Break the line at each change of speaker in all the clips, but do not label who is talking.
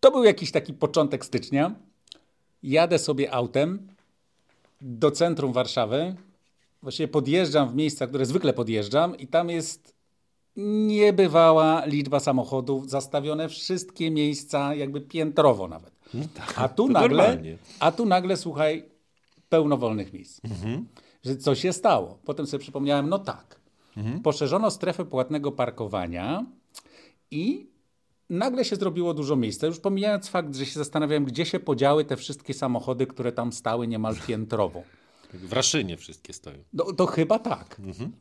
To był jakiś taki początek stycznia. Jadę sobie autem do centrum Warszawy. Właściwie podjeżdżam w miejsca, które zwykle podjeżdżam, i tam jest niebywała liczba samochodów, zastawione wszystkie miejsca, jakby piętrowo nawet.
No tak,
A tu nagle,
normalnie.
a tu nagle, słuchaj, pełno wolnych miejsc.
Mhm.
Że co się stało? Potem sobie przypomniałem, no tak.
Mhm.
Poszerzono strefę płatnego parkowania i nagle się zrobiło dużo miejsca. Już pomijając fakt, że się zastanawiałem, gdzie się podziały te wszystkie samochody, które tam stały niemal piętrowo.
W Raszynie wszystkie stoją.
No, to chyba tak.
Mhm.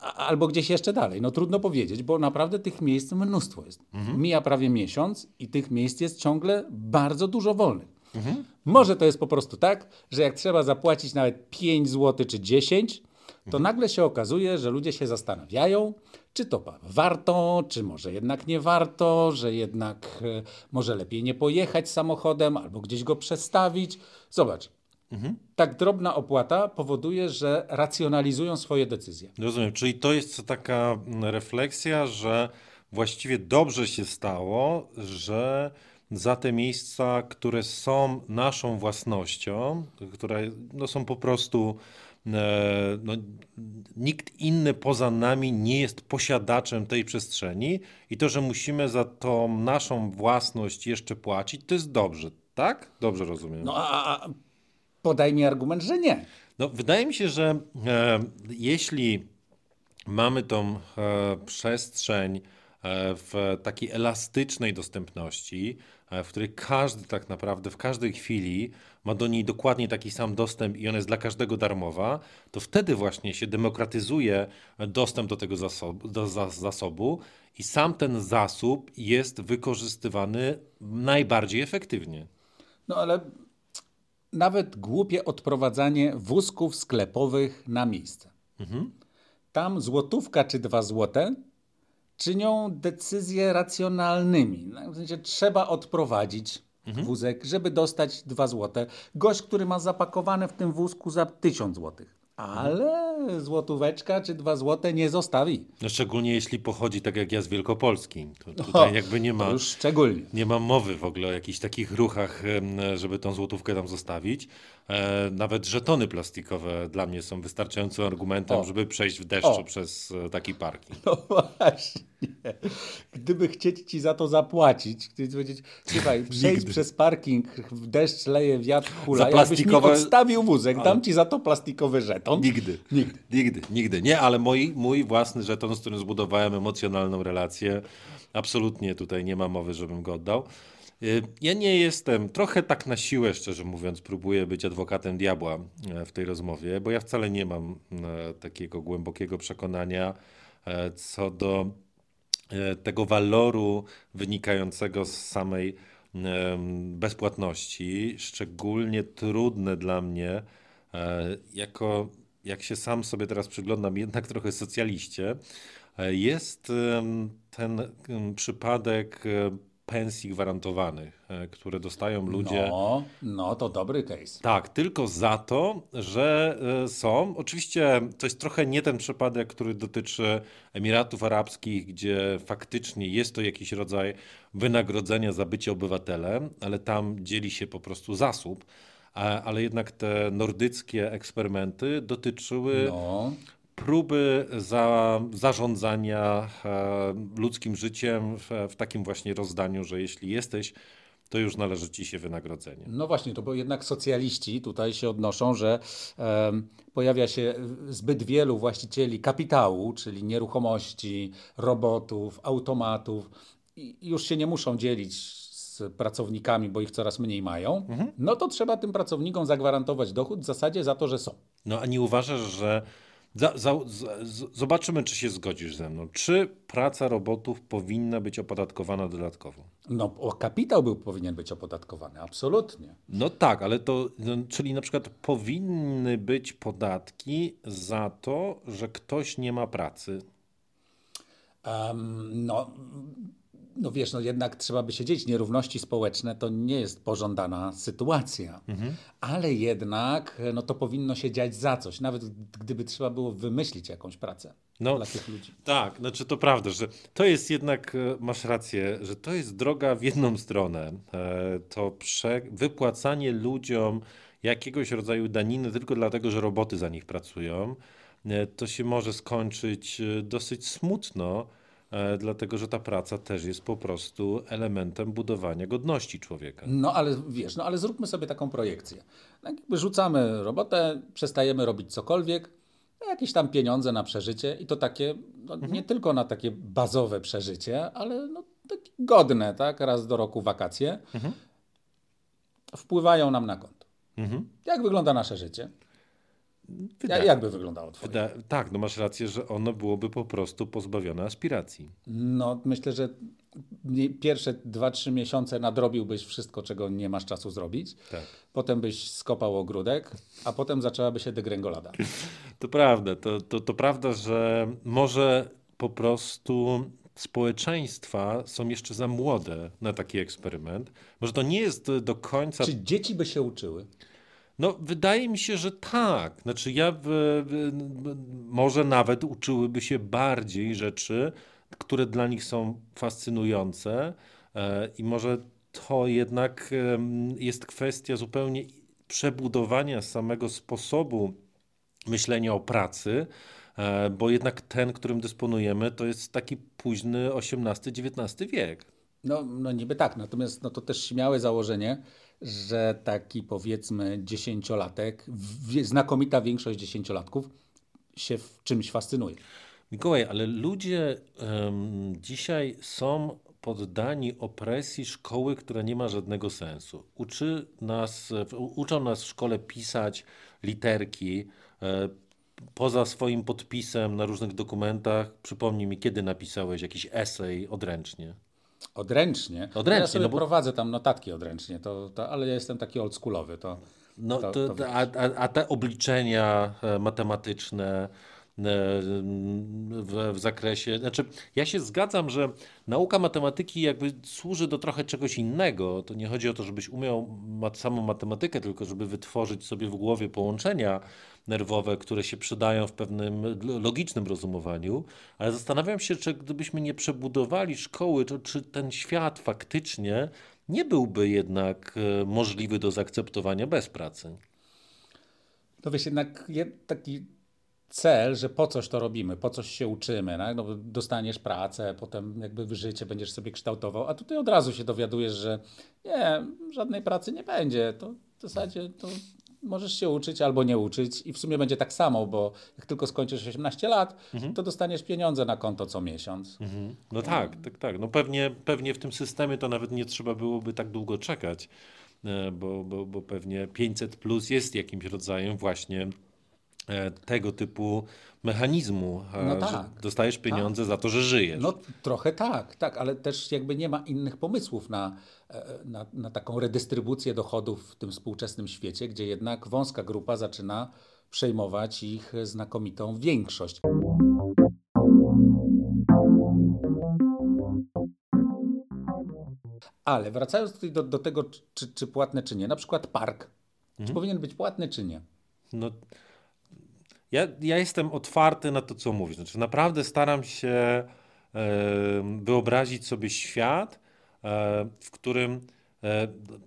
Albo gdzieś jeszcze dalej. No trudno powiedzieć, bo naprawdę tych miejsc mnóstwo jest.
Mhm.
Mija prawie miesiąc i tych miejsc jest ciągle bardzo dużo wolnych.
Mhm.
Może to jest po prostu tak, że jak trzeba zapłacić nawet 5 zł czy 10, to
Mhm.
nagle się okazuje, że ludzie się zastanawiają, czy to warto, czy może jednak nie warto, że jednak e, może lepiej nie pojechać samochodem albo gdzieś go przestawić. Zobacz,
Mhm.
tak drobna opłata powoduje, że racjonalizują swoje decyzje.
Rozumiem, czyli to jest taka mm, refleksja, że właściwie dobrze się stało, że za te miejsca, które są naszą własnością, które no, są po prostu, e, no, nikt inny poza nami nie jest posiadaczem tej przestrzeni i to, że musimy za tą naszą własność jeszcze płacić, to jest dobrze, tak? Dobrze rozumiem.
No a, a podaj mi argument, że nie.
No, wydaje mi się, że e, jeśli mamy tą e, przestrzeń w takiej elastycznej dostępności, e, w której każdy tak naprawdę w każdej chwili ma do niej dokładnie taki sam dostęp i ona jest dla każdego darmowa, to wtedy właśnie się demokratyzuje dostęp do tego zasobu, do za- zasobu i sam ten zasób jest wykorzystywany najbardziej efektywnie.
No ale nawet głupie odprowadzanie wózków sklepowych na miejsce. Tam złotówka czy dwa złote czynią decyzje racjonalnymi. No, W sensie trzeba odprowadzić wózek, żeby dostać dwa złote. Gość, który ma zapakowane w tym wózku za tysiąc złotych. Ale złotóweczka czy dwa złote nie zostawi.
No, szczególnie jeśli pochodzi tak jak ja z Wielkopolski. To tutaj jakby nie ma,
już szczególnie.
nie ma mowy w ogóle o jakichś takich ruchach, żeby tą złotówkę tam zostawić. E, nawet żetony plastikowe dla mnie są wystarczającym argumentem,
O.
żeby przejść w deszczu
O.
przez e, taki parking.
No właśnie. Gdyby chcieć ci za to zapłacić, gdyby powiedzieć, słuchaj, przejdź
Nigdy.
przez parking, w deszcz leje, wiatr hula,
Za
jakbyś mi
plastikowe-
odstawił wózek, dam ci za to plastikowy żeton.
Nigdy.
Nigdy.
Nigdy, nigdy. Nie, ale mój, mój własny żeton, z którym zbudowałem emocjonalną relację, absolutnie tutaj nie ma mowy, żebym go oddał. Y, Ja nie jestem, trochę tak na siłę, szczerze mówiąc, próbuję być adwokatem diabła e, w tej rozmowie, bo ja wcale nie mam e, takiego głębokiego przekonania e, co do tego waloru wynikającego z samej bezpłatności. Szczególnie trudne dla mnie, jako jak się sam sobie teraz przyglądam, jednak trochę socjaliście, jest ten przypadek pensji gwarantowanych, e, które dostają ludzie.
No, no to dobry case.
Tak, tylko za to, że e, są. Oczywiście to jest trochę nie ten przypadek, który dotyczy Emiratów Arabskich, gdzie faktycznie jest to jakiś rodzaj wynagrodzenia za bycie obywatelem, ale tam dzieli się po prostu zasób. A- Ale jednak te nordyckie eksperymenty dotyczyły
No,
próby za, zarządzania e, ludzkim życiem w, w takim właśnie rozdaniu, że jeśli jesteś, to już należy ci się wynagrodzenie.
no właśnie, to bo jednak socjaliści tutaj się odnoszą, że em, pojawia się zbyt wielu właścicieli kapitału, czyli nieruchomości, robotów, automatów i już się nie muszą dzielić z pracownikami, bo ich coraz mniej mają, no to trzeba tym pracownikom zagwarantować dochód w zasadzie za to, że są.
No a nie uważasz, że. Za, za, zobaczymy, czy się zgodzisz ze mną. Czy praca robotów powinna być opodatkowana dodatkowo?
No, kapitał był powinien być opodatkowany, absolutnie.
No tak, ale to, no, czyli na przykład powinny być podatki za to, że ktoś nie ma pracy.
Em, no, no wiesz, no jednak trzeba by siedzieć. Nierówności społeczne to nie jest pożądana sytuacja. Mhm. Ale jednak no to powinno się dziać za coś, nawet gdyby trzeba było wymyślić jakąś pracę no, dla tych ludzi.
Tak, znaczy to prawda, że to jest jednak, e, masz rację, że to jest droga w jedną stronę. E, to prze, wypłacanie ludziom jakiegoś rodzaju daniny tylko dlatego, że roboty za nich pracują, e, to się może skończyć dosyć smutno dlatego że ta praca też jest po prostu elementem budowania godności człowieka.
No ale wiesz, no ale zróbmy sobie taką projekcję. Tak jakby rzucamy robotę, przestajemy robić cokolwiek, jakieś tam pieniądze na przeżycie i to takie, no, mhm. nie tylko na takie bazowe przeżycie, ale no, takie godne, tak? Raz do roku wakacje, mhm. wpływają nam na konto. Mhm. Jak wygląda nasze życie? Wyda... Jak by wyglądało twoje? Wyda...
Tak, no masz rację, że ono byłoby po prostu pozbawione aspiracji.
No myślę, że pierwsze 2-3 miesiące nadrobiłbyś wszystko, czego nie masz czasu zrobić. Tak. Potem byś skopał ogródek, a potem zaczęłaby się degrengolada.
To prawda. To, to, to prawda, że może po prostu społeczeństwa są jeszcze za młode na taki eksperyment. Może to nie jest do końca.
Czy dzieci by się uczyły?
No, wydaje mi się, że tak. Znaczy, ja może nawet uczyłyby się bardziej rzeczy, które dla nich są fascynujące, e, i może to jednak jest kwestia zupełnie przebudowania samego sposobu myślenia o pracy, e, bo jednak ten, którym dysponujemy, to jest taki późny XVIII-XIX wiek.
No, no niby tak, natomiast no to też śmiałe założenie, że taki powiedzmy dziesięciolatek, znakomita większość dziesięciolatków się w czymś fascynuje.
Mikołaj, ale ludzie um, dzisiaj są poddani opresji szkoły, która nie ma żadnego sensu. Uczy nas, uczą nas w szkole pisać literki, e, poza swoim podpisem na różnych dokumentach. Przypomnij mi, kiedy napisałeś jakiś esej odręcznie.
Odręcznie? Odręcznie. Ja sobie no bo... prowadzę tam notatki odręcznie, to, to, ale ja jestem taki oldschoolowy. To,
no, to, to, a, a, te obliczenia e, matematyczne w, w, zakresie. Znaczy, ja się zgadzam, że nauka matematyki jakby służy do trochę czegoś innego. To nie chodzi o to, żebyś umiał samą matematykę, tylko żeby wytworzyć sobie w głowie połączenia nerwowe, które się przydają w pewnym logicznym rozumowaniu, ale zastanawiam się, czy gdybyśmy nie przebudowali szkoły, to czy ten świat faktycznie nie byłby jednak e, możliwy do zaakceptowania bez pracy.
To wiesz, jednak taki cel, że po coś to robimy, po coś się uczymy, tak? no, dostaniesz pracę, potem jakby życie będziesz sobie kształtował, a tutaj od razu się dowiadujesz, że nie, żadnej pracy nie będzie, to w zasadzie to możesz się uczyć albo nie uczyć i w sumie będzie tak samo, bo jak tylko skończysz 18 lat, mhm. to dostaniesz pieniądze na konto co miesiąc. Mhm.
No tak, tak, tak. No pewnie, pewnie w tym systemie to nawet nie trzeba byłoby tak długo czekać, e, bo, bo, bo pewnie 500 plus jest jakimś rodzajem właśnie tego typu mechanizmu, e, no tak, dostajesz pieniądze tak. za to, że żyjesz.
No trochę tak, tak, ale też jakby nie ma innych pomysłów na, e, na, na taką redystrybucję dochodów w tym współczesnym świecie, gdzie jednak wąska grupa zaczyna przejmować ich znakomitą większość. Ale wracając tutaj do, do tego, czy, czy płatne, czy nie, na przykład park. Mhm. Czy powinien być płatny, czy nie?
No, ja, ja jestem otwarty na to, co mówisz. Znaczy, naprawdę staram się wyobrazić sobie świat, w którym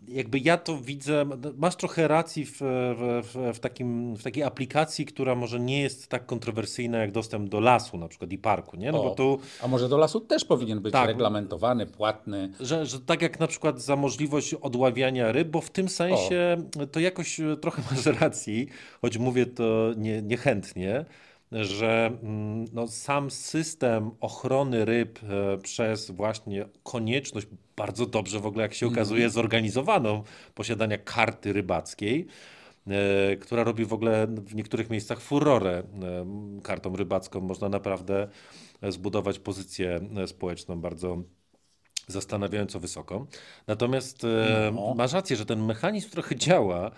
jakby ja to widzę, masz trochę racji w, w, w, takim, w takiej aplikacji, która może nie jest tak kontrowersyjna jak dostęp do lasu na przykład i parku, nie?
No o, bo tu, a może do lasu też powinien być tak, reglamentowany, płatny?
Że, że tak jak na przykład za możliwość odławiania ryb, bo w tym sensie o. to jakoś trochę masz racji, choć mówię to nie, niechętnie, że mm, no, sam system ochrony ryb e, przez właśnie konieczność, bardzo dobrze w ogóle jak się mhm. okazuje, zorganizowaną posiadania karty rybackiej, e, która robi w ogóle w niektórych miejscach furorę e, kartą rybacką. Można naprawdę zbudować pozycję społeczną bardzo zastanawiająco wysoką. Natomiast no. masz rację, że ten mechanizm trochę działa,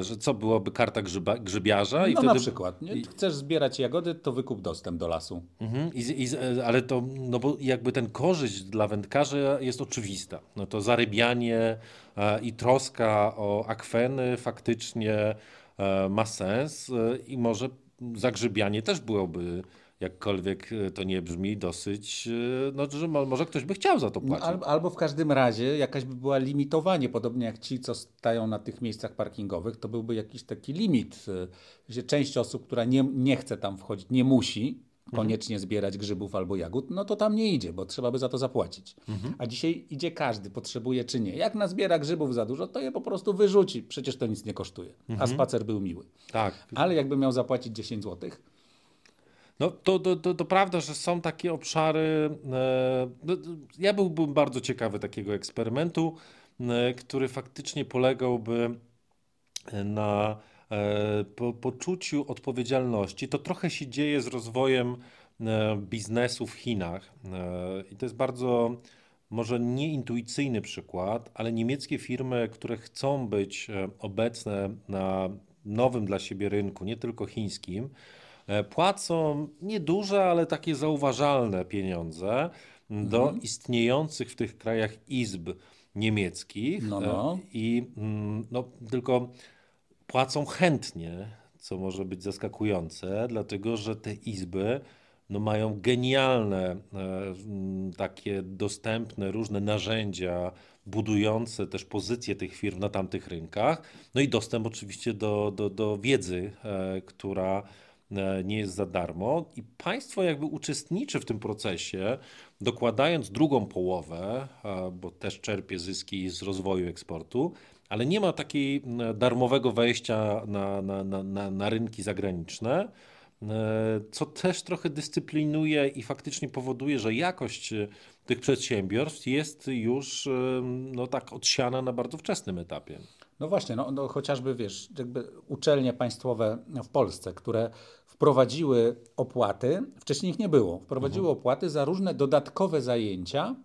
że co byłoby karta grzyba, grzybiarza?
I no wtedy... na przykład, nie? chcesz zbierać jagody, to wykup dostęp do lasu.
Mhm. I, i, ale to, no bo jakby ten korzyść dla wędkarza jest oczywista. No to zarybianie e, i troska o akweny faktycznie e, ma sens e, i może zagrzybianie też byłoby jakkolwiek e, to nie brzmi, dosyć, e, no, że może ktoś by chciał za to płacić.
Albo, albo w każdym razie jakaś by była limitowanie, podobnie jak ci, co stają na tych miejscach parkingowych, to byłby jakiś taki limit, e, że część osób, która nie, nie chce tam wchodzić, nie musi koniecznie zbierać grzybów albo jagód, no to tam nie idzie, bo trzeba by za to zapłacić. Mhm. A dzisiaj idzie każdy, potrzebuje czy nie. Jak nazbiera grzybów za dużo, to je po prostu wyrzuci. Przecież to nic nie kosztuje. A mhm. spacer był miły.
Tak.
Ale jakby miał zapłacić 10 złotych,
no to, to, to, to, prawda, że są takie obszary. E, no, ja byłbym bardzo ciekawy takiego eksperymentu, e, który faktycznie polegałby na e, po, poczuciu odpowiedzialności. To trochę się dzieje z rozwojem biznesu w Chinach. I to jest bardzo może nieintuicyjny przykład, ale niemieckie firmy, które chcą być obecne na nowym dla siebie rynku, nie tylko chińskim, płacą nieduże, ale takie zauważalne pieniądze do mhm. istniejących w tych krajach izb niemieckich. No, no. E, I mm, no, tylko płacą chętnie, co może być zaskakujące, dlatego że te izby no, mają genialne, e, mm, takie dostępne różne narzędzia budujące też pozycję tych firm na tamtych rynkach, no i dostęp oczywiście do, do, do wiedzy, która E, nie jest za darmo i państwo jakby uczestniczy w tym procesie, dokładając drugą połowę, e, bo też czerpie zyski z rozwoju eksportu, ale nie ma takiej darmowego wejścia na, na, na, na rynki zagraniczne, e, co też trochę dyscyplinuje i faktycznie powoduje, że jakość tych przedsiębiorstw jest już no, tak odsiana na bardzo wczesnym etapie.
No właśnie, no, no chociażby wiesz, uczelnie państwowe w Polsce, które wprowadziły opłaty, wcześniej ich nie było, wprowadziły mhm. opłaty za różne dodatkowe zajęcia,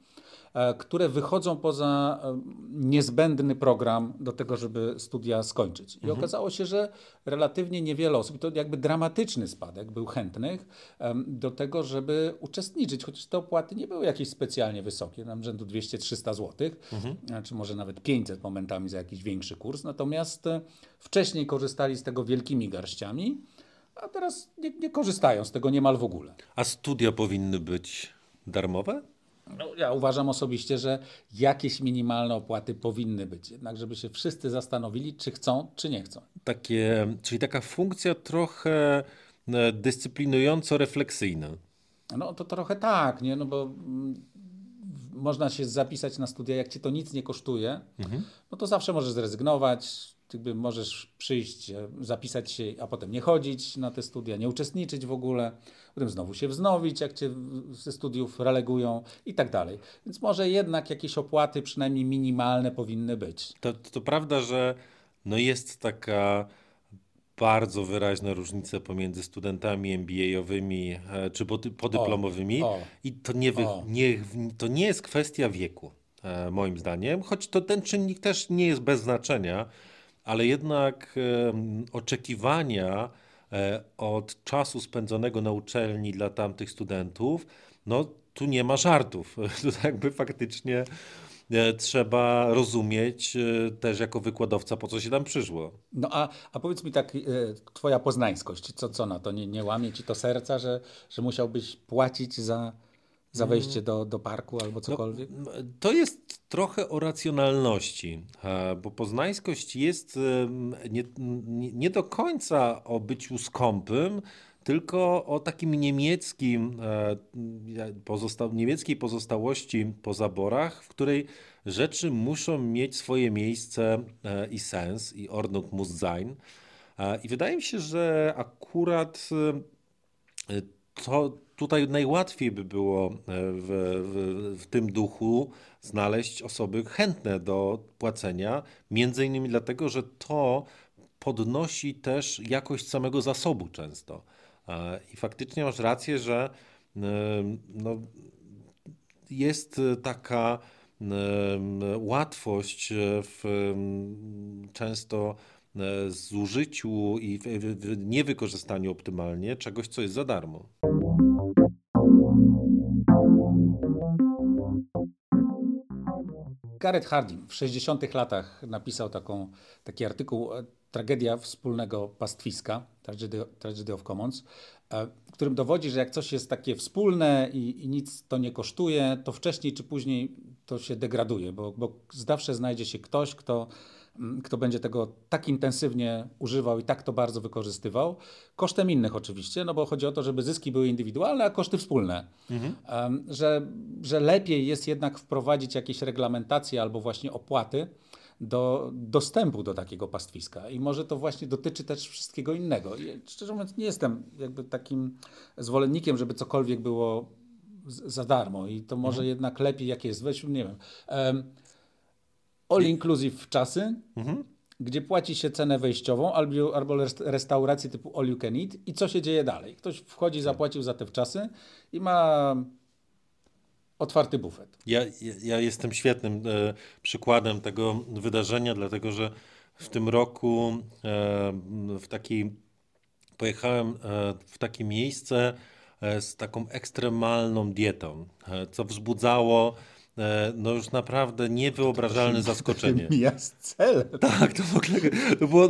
e, które wychodzą poza e, niezbędny program do tego, żeby studia skończyć. I mhm. okazało się, że relatywnie niewiele osób, to jakby dramatyczny spadek był chętnych do tego, żeby uczestniczyć, chociaż te opłaty nie były jakieś specjalnie wysokie, tam rzędu 200-300 zł, mhm. czy może nawet 500 momentami za jakiś większy kurs, natomiast e, wcześniej korzystali z tego wielkimi garściami, a teraz nie, nie korzystają z tego niemal w ogóle.
A studia powinny być darmowe?
No, ja uważam osobiście, że jakieś minimalne opłaty powinny być, jednak żeby się wszyscy zastanowili, czy chcą, czy nie chcą.
Takie, czyli taka funkcja trochę e, dyscyplinująco-refleksyjna.
No to trochę tak, nie? No bo mm, można się zapisać na studia, jak ci to nic nie kosztuje, mhm. no to zawsze możesz zrezygnować, jakby możesz przyjść, e, zapisać się, a potem nie chodzić na te studia, nie uczestniczyć w ogóle, potem znowu się wznowić, jak cię ze studiów relegują i tak dalej. Więc może jednak jakieś opłaty, przynajmniej minimalne, powinny być.
To, to prawda, że no jest taka bardzo wyraźna różnica pomiędzy studentami MBA-owymi e, czy podyplomowymi o, o, i to nie, wy, nie, to nie jest kwestia wieku, e, moim zdaniem, choć to ten czynnik też nie jest bez znaczenia, ale jednak oczekiwania e, od czasu spędzonego na uczelni dla tamtych studentów, no tu nie ma żartów. Tu jakby faktycznie e, trzeba rozumieć e, też jako wykładowca, po co się tam przyszło.
No a, a powiedz mi tak, twoja poznańskość, co, co na to? Nie, nie łamie ci to serca, że, że musiałbyś płacić za za wejście do, do parku albo no, cokolwiek? No,
to jest trochę o racjonalności, e, bo poznańskość jest nie, nie do końca o byciu skąpym, tylko o takim niemieckim, e, pozosta niemieckiej pozostałości po zaborach, w której rzeczy muszą mieć swoje miejsce e, i sens, i Ordnung muss sein. I wydaje mi się, że akurat to tutaj najłatwiej by było e, w, w, w, tym duchu znaleźć osoby chętne do płacenia, między innymi dlatego, że to podnosi też jakość samego zasobu często. E, I faktycznie masz rację, że e, no, jest taka łatwość w często zużyciu i w, niewykorzystaniu optymalnie czegoś, co jest za darmo.
Gareth Hardin w 60 latach napisał taką, taki artykuł e, Tragedia wspólnego pastwiska, Tragedy, Tragedy of Commons, e, w którym dowodzi, że jak coś jest takie wspólne i, i, nic to nie kosztuje, to wcześniej czy później to się degraduje, bo, bo zawsze znajdzie się ktoś, kto kto będzie tego tak intensywnie używał i tak to bardzo wykorzystywał, kosztem innych oczywiście, no bo chodzi o to, żeby zyski były indywidualne, a koszty wspólne. Mhm. Że, że lepiej jest jednak wprowadzić jakieś reglamentacje albo właśnie opłaty do dostępu do takiego pastwiska. I może to właśnie dotyczy też wszystkiego innego. I szczerze mówiąc, nie jestem jakby takim zwolennikiem, żeby cokolwiek było za darmo i to może mhm. jednak lepiej, jak jest. Weź, nie wiem inclusive czasy, mhm. gdzie płaci się cenę wejściową albo, albo restaurację typu all you can eat i co się dzieje dalej. Ktoś wchodzi, zapłacił za te wczasy i ma otwarty bufet.
Ja, ja jestem świetnym e, przykładem tego wydarzenia, dlatego że w tym roku e, w takiej, pojechałem e, w takie miejsce e, z taką ekstremalną dietą, e, co wzbudzało no już naprawdę niewyobrażalne zaskoczenie.
Miast cel.
Tak, to w ogóle było,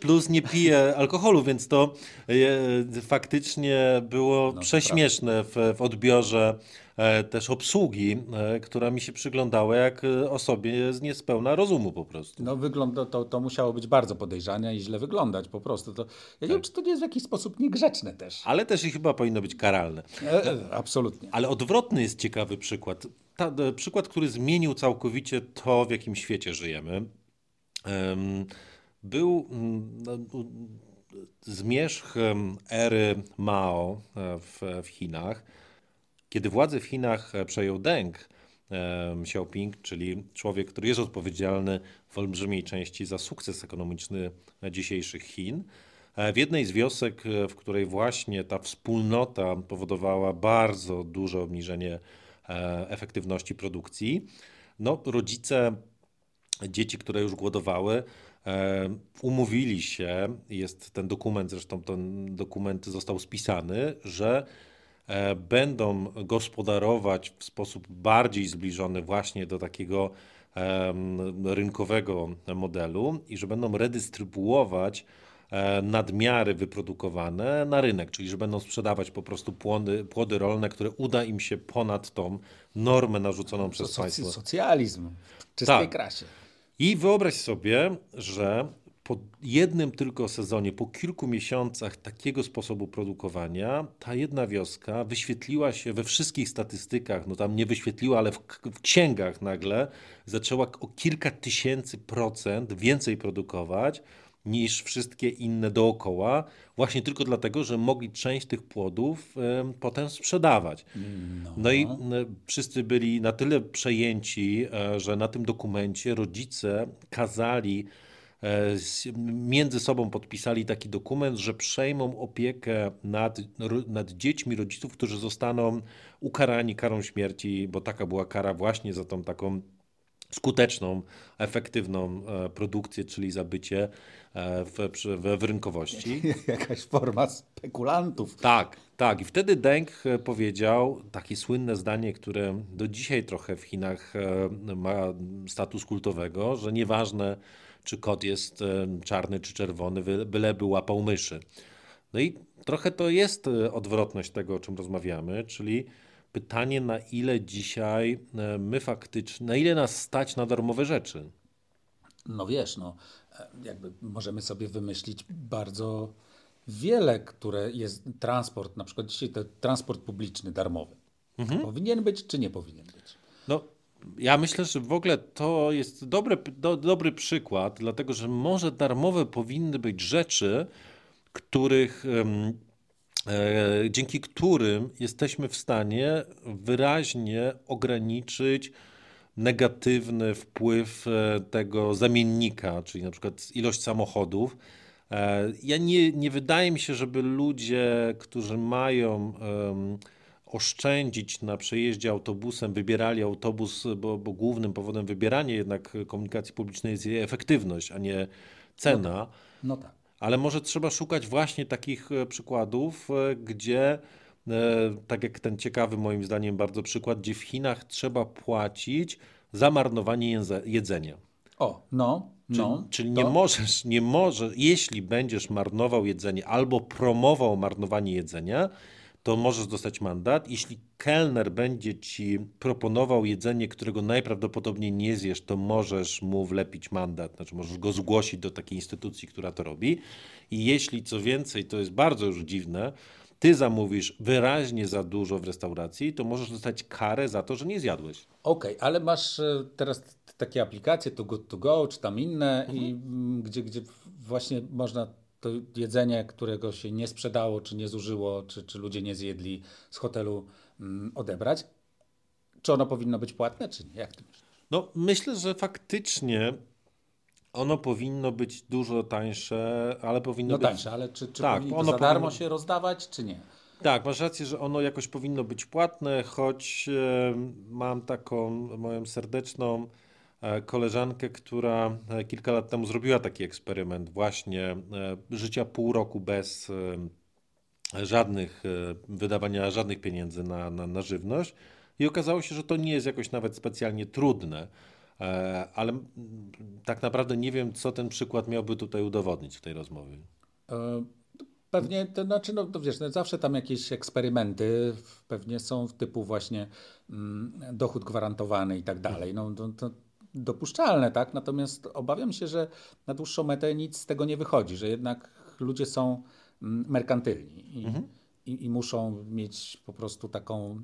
plus nie piję alkoholu, więc to e, faktycznie było no, prześmieszne w, w odbiorze e, też obsługi, która mi się przyglądała jak osobie z niespełna rozumu po prostu.
No wygląda, to, to musiało być bardzo podejrzane i źle wyglądać po prostu. To, ja tak. nie wiem, czy to nie jest w jakiś sposób niegrzeczne też.
Ale też i chyba powinno być karalne.
E, absolutnie.
Ale odwrotny jest ciekawy przykład ta, przykład, który zmienił całkowicie to, w jakim świecie żyjemy, był mm, no, zmierzch ery Mao e, w, w Chinach. Kiedy władzę w Chinach e, przejął Deng Xiaoping, czyli człowiek, który jest odpowiedzialny w olbrzymiej części za sukces ekonomiczny dzisiejszych Chin, e, w jednej z wiosek, w której właśnie ta wspólnota powodowała bardzo duże obniżenie E, efektywności produkcji. No, rodzice dzieci, które już głodowały, e, umówili się, jest ten dokument, zresztą ten dokument został spisany, że e, będą gospodarować w sposób bardziej zbliżony właśnie do takiego rynkowego modelu i że będą redystrybuować E, nadmiary wyprodukowane na rynek, czyli że będą sprzedawać po prostu płody, płody rolne, które uda im się ponad tą normę narzuconą przez soc państwo.
Socjalizm w czystej tak. krasie.
I wyobraź sobie, że po jednym tylko sezonie, po kilku miesiącach takiego sposobu produkowania, ta jedna wioska wyświetliła się we wszystkich statystykach, no tam nie wyświetliła, ale w, w księgach nagle zaczęła o kilka tysięcy procent więcej produkować niż wszystkie inne dookoła, właśnie tylko dlatego, że mogli część tych płodów y, potem sprzedawać. No. no. i y, wszyscy byli na tyle przejęci, y, że na tym dokumencie rodzice kazali między sobą podpisali taki dokument, że przejmą opiekę nad, nad dziećmi rodziców, którzy zostaną ukarani karą śmierci, bo taka była kara właśnie za tą taką skuteczną, efektywną e, produkcję, czyli zabycie e, w, w, w rynkowości.
Jakaś forma spekulantów.
Tak, tak. I wtedy Deng e, powiedział takie słynne zdanie, które do dzisiaj trochę w Chinach ma status kultowego, że nieważne, czy kot jest czarny czy czerwony, byleby łapał myszy. No i trochę to jest odwrotność tego, o czym rozmawiamy, czyli pytanie, na ile dzisiaj e, my faktycznie, na ile nas stać na darmowe rzeczy?
No wiesz, no, e, jakby możemy sobie wymyślić bardzo wiele, które jest transport, na przykład dzisiaj to transport publiczny darmowy. Mhm. Powinien być, czy nie powinien być?
No, ja myślę, że w ogóle to jest dobry, do, dobry przykład, dlatego że może darmowe powinny być rzeczy, których um, dzięki którym jesteśmy w stanie wyraźnie ograniczyć negatywny wpływ e, tego zamiennika, czyli na przykład ilość samochodów. E, ja nie, nie wydaje mi się, żeby ludzie, którzy mają um, oszczędzić na przejeździe autobusem, wybierali autobus, bo, bo głównym powodem wybierania jednak komunikacji publicznej jest jej efektywność, a nie cena. No
No tak.
Ale może trzeba szukać właśnie takich e, przykładów, e, gdzie, e, tak jak ten ciekawy moim zdaniem bardzo przykład, gdzie w Chinach trzeba płacić za marnowanie jedzenia.
O, no, no.
Czyli, czyli
to-
nie możesz, nie możesz, jeśli będziesz marnował jedzenie albo promował marnowanie jedzenia, to możesz dostać mandat. Jeśli kelner będzie ci proponował jedzenie, którego najprawdopodobniej nie zjesz, to możesz mu wlepić mandat, znaczy możesz go zgłosić do takiej instytucji, która to robi. I jeśli co więcej, to jest bardzo już dziwne, ty zamówisz wyraźnie za dużo w restauracji, to możesz dostać karę za to, że nie zjadłeś.
Okej, ale masz e, teraz takie aplikacje, to Good to Go, czy tam inne,
Mhm.
i gdzie, gdzie właśnie można to jedzenie, którego się nie sprzedało, czy nie zużyło, czy, czy ludzie nie zjedli z hotelu mm, odebrać. Czy ono powinno być płatne, czy nie? Jak ty myślisz?
No, myślę, że faktycznie ono powinno być dużo tańsze, ale powinno
No
być.
tańsze, ale czy, czy
Tak,
powinno
ono
za darmo
powinno-
się rozdawać, czy nie?
Tak, masz rację, że ono jakoś powinno być płatne, choć mam taką moją serdeczną koleżankę, która e, kilka lat temu zrobiła taki eksperyment właśnie e, życia pół roku bez e, żadnych e, wydawania żadnych pieniędzy na, na, na żywność i okazało się, że to nie jest jakoś nawet specjalnie trudne. E, Ale tak naprawdę nie wiem, co ten przykład miałby tutaj udowodnić w tej rozmowie.
E, Pewnie, to znaczy, no to wiesz, no zawsze tam jakieś eksperymenty pewnie są typu właśnie mm, dochód gwarantowany i tak dalej. No to, to dopuszczalne, tak? Natomiast obawiam się, że na dłuższą metę nic z tego nie wychodzi, że jednak ludzie są mm, merkantylni i, i, i muszą mieć po prostu taką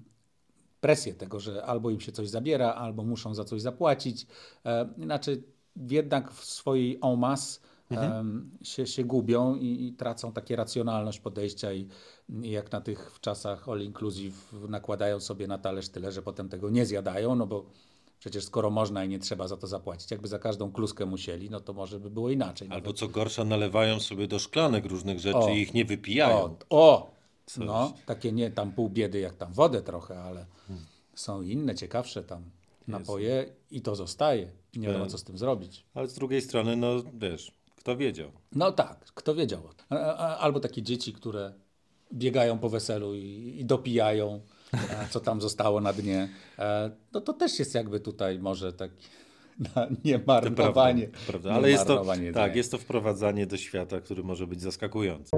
presję tego, że albo im się coś zabiera, albo muszą za coś zapłacić. E, inaczej jednak w swojej en masse em, się, się gubią i, i tracą takie racjonalność podejścia i, i jak na tych w czasach all inclusive nakładają sobie na talerz tyle, że potem tego nie zjadają, no bo przecież skoro można i nie trzeba za to zapłacić, jakby za każdą kluskę musieli, no to może by było inaczej.
Albo co gorsza, nalewają sobie do szklanek różnych rzeczy
O.
i ich nie wypijają.
O, o! No, takie nie tam pół biedy jak tam wodę trochę, ale są inne, ciekawsze tam napoje i to zostaje. I nie wiadomo, co z tym zrobić.
Ale z drugiej strony, no wiesz, kto wiedział?
No tak, kto wiedział. Albo takie dzieci, które biegają po weselu i, i dopijają, e, co tam zostało na dnie. E, No to też jest jakby tutaj może taki na niemarnowanie.
Prawda, prawda. Ale jest to, tak, jest to wprowadzanie do świata, który może być zaskakujący.